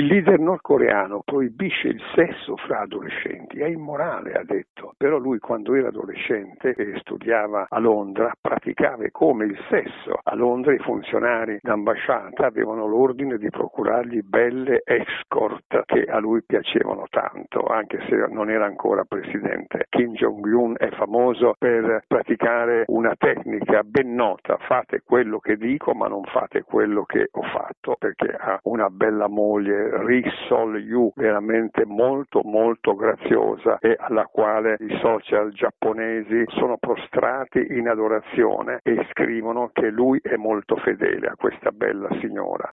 Il leader nordcoreano proibisce il sesso fra adolescenti, è immorale, ha detto, però lui quando era adolescente e studiava a Londra praticava come il sesso. A Londra i funzionari d'ambasciata avevano l'ordine di procurargli belle escort che a lui piacevano tanto, anche se non era ancora presidente. Kim Jong-un è famoso per praticare una tecnica ben nota, fate quello che dico ma non fate quello che ho fatto, perché ha una bella moglie, Ri Sol Yu, veramente molto molto graziosa e alla quale i social giapponesi sono prostrati in adorazione e scrivono che lui è molto fedele a questa bella signora.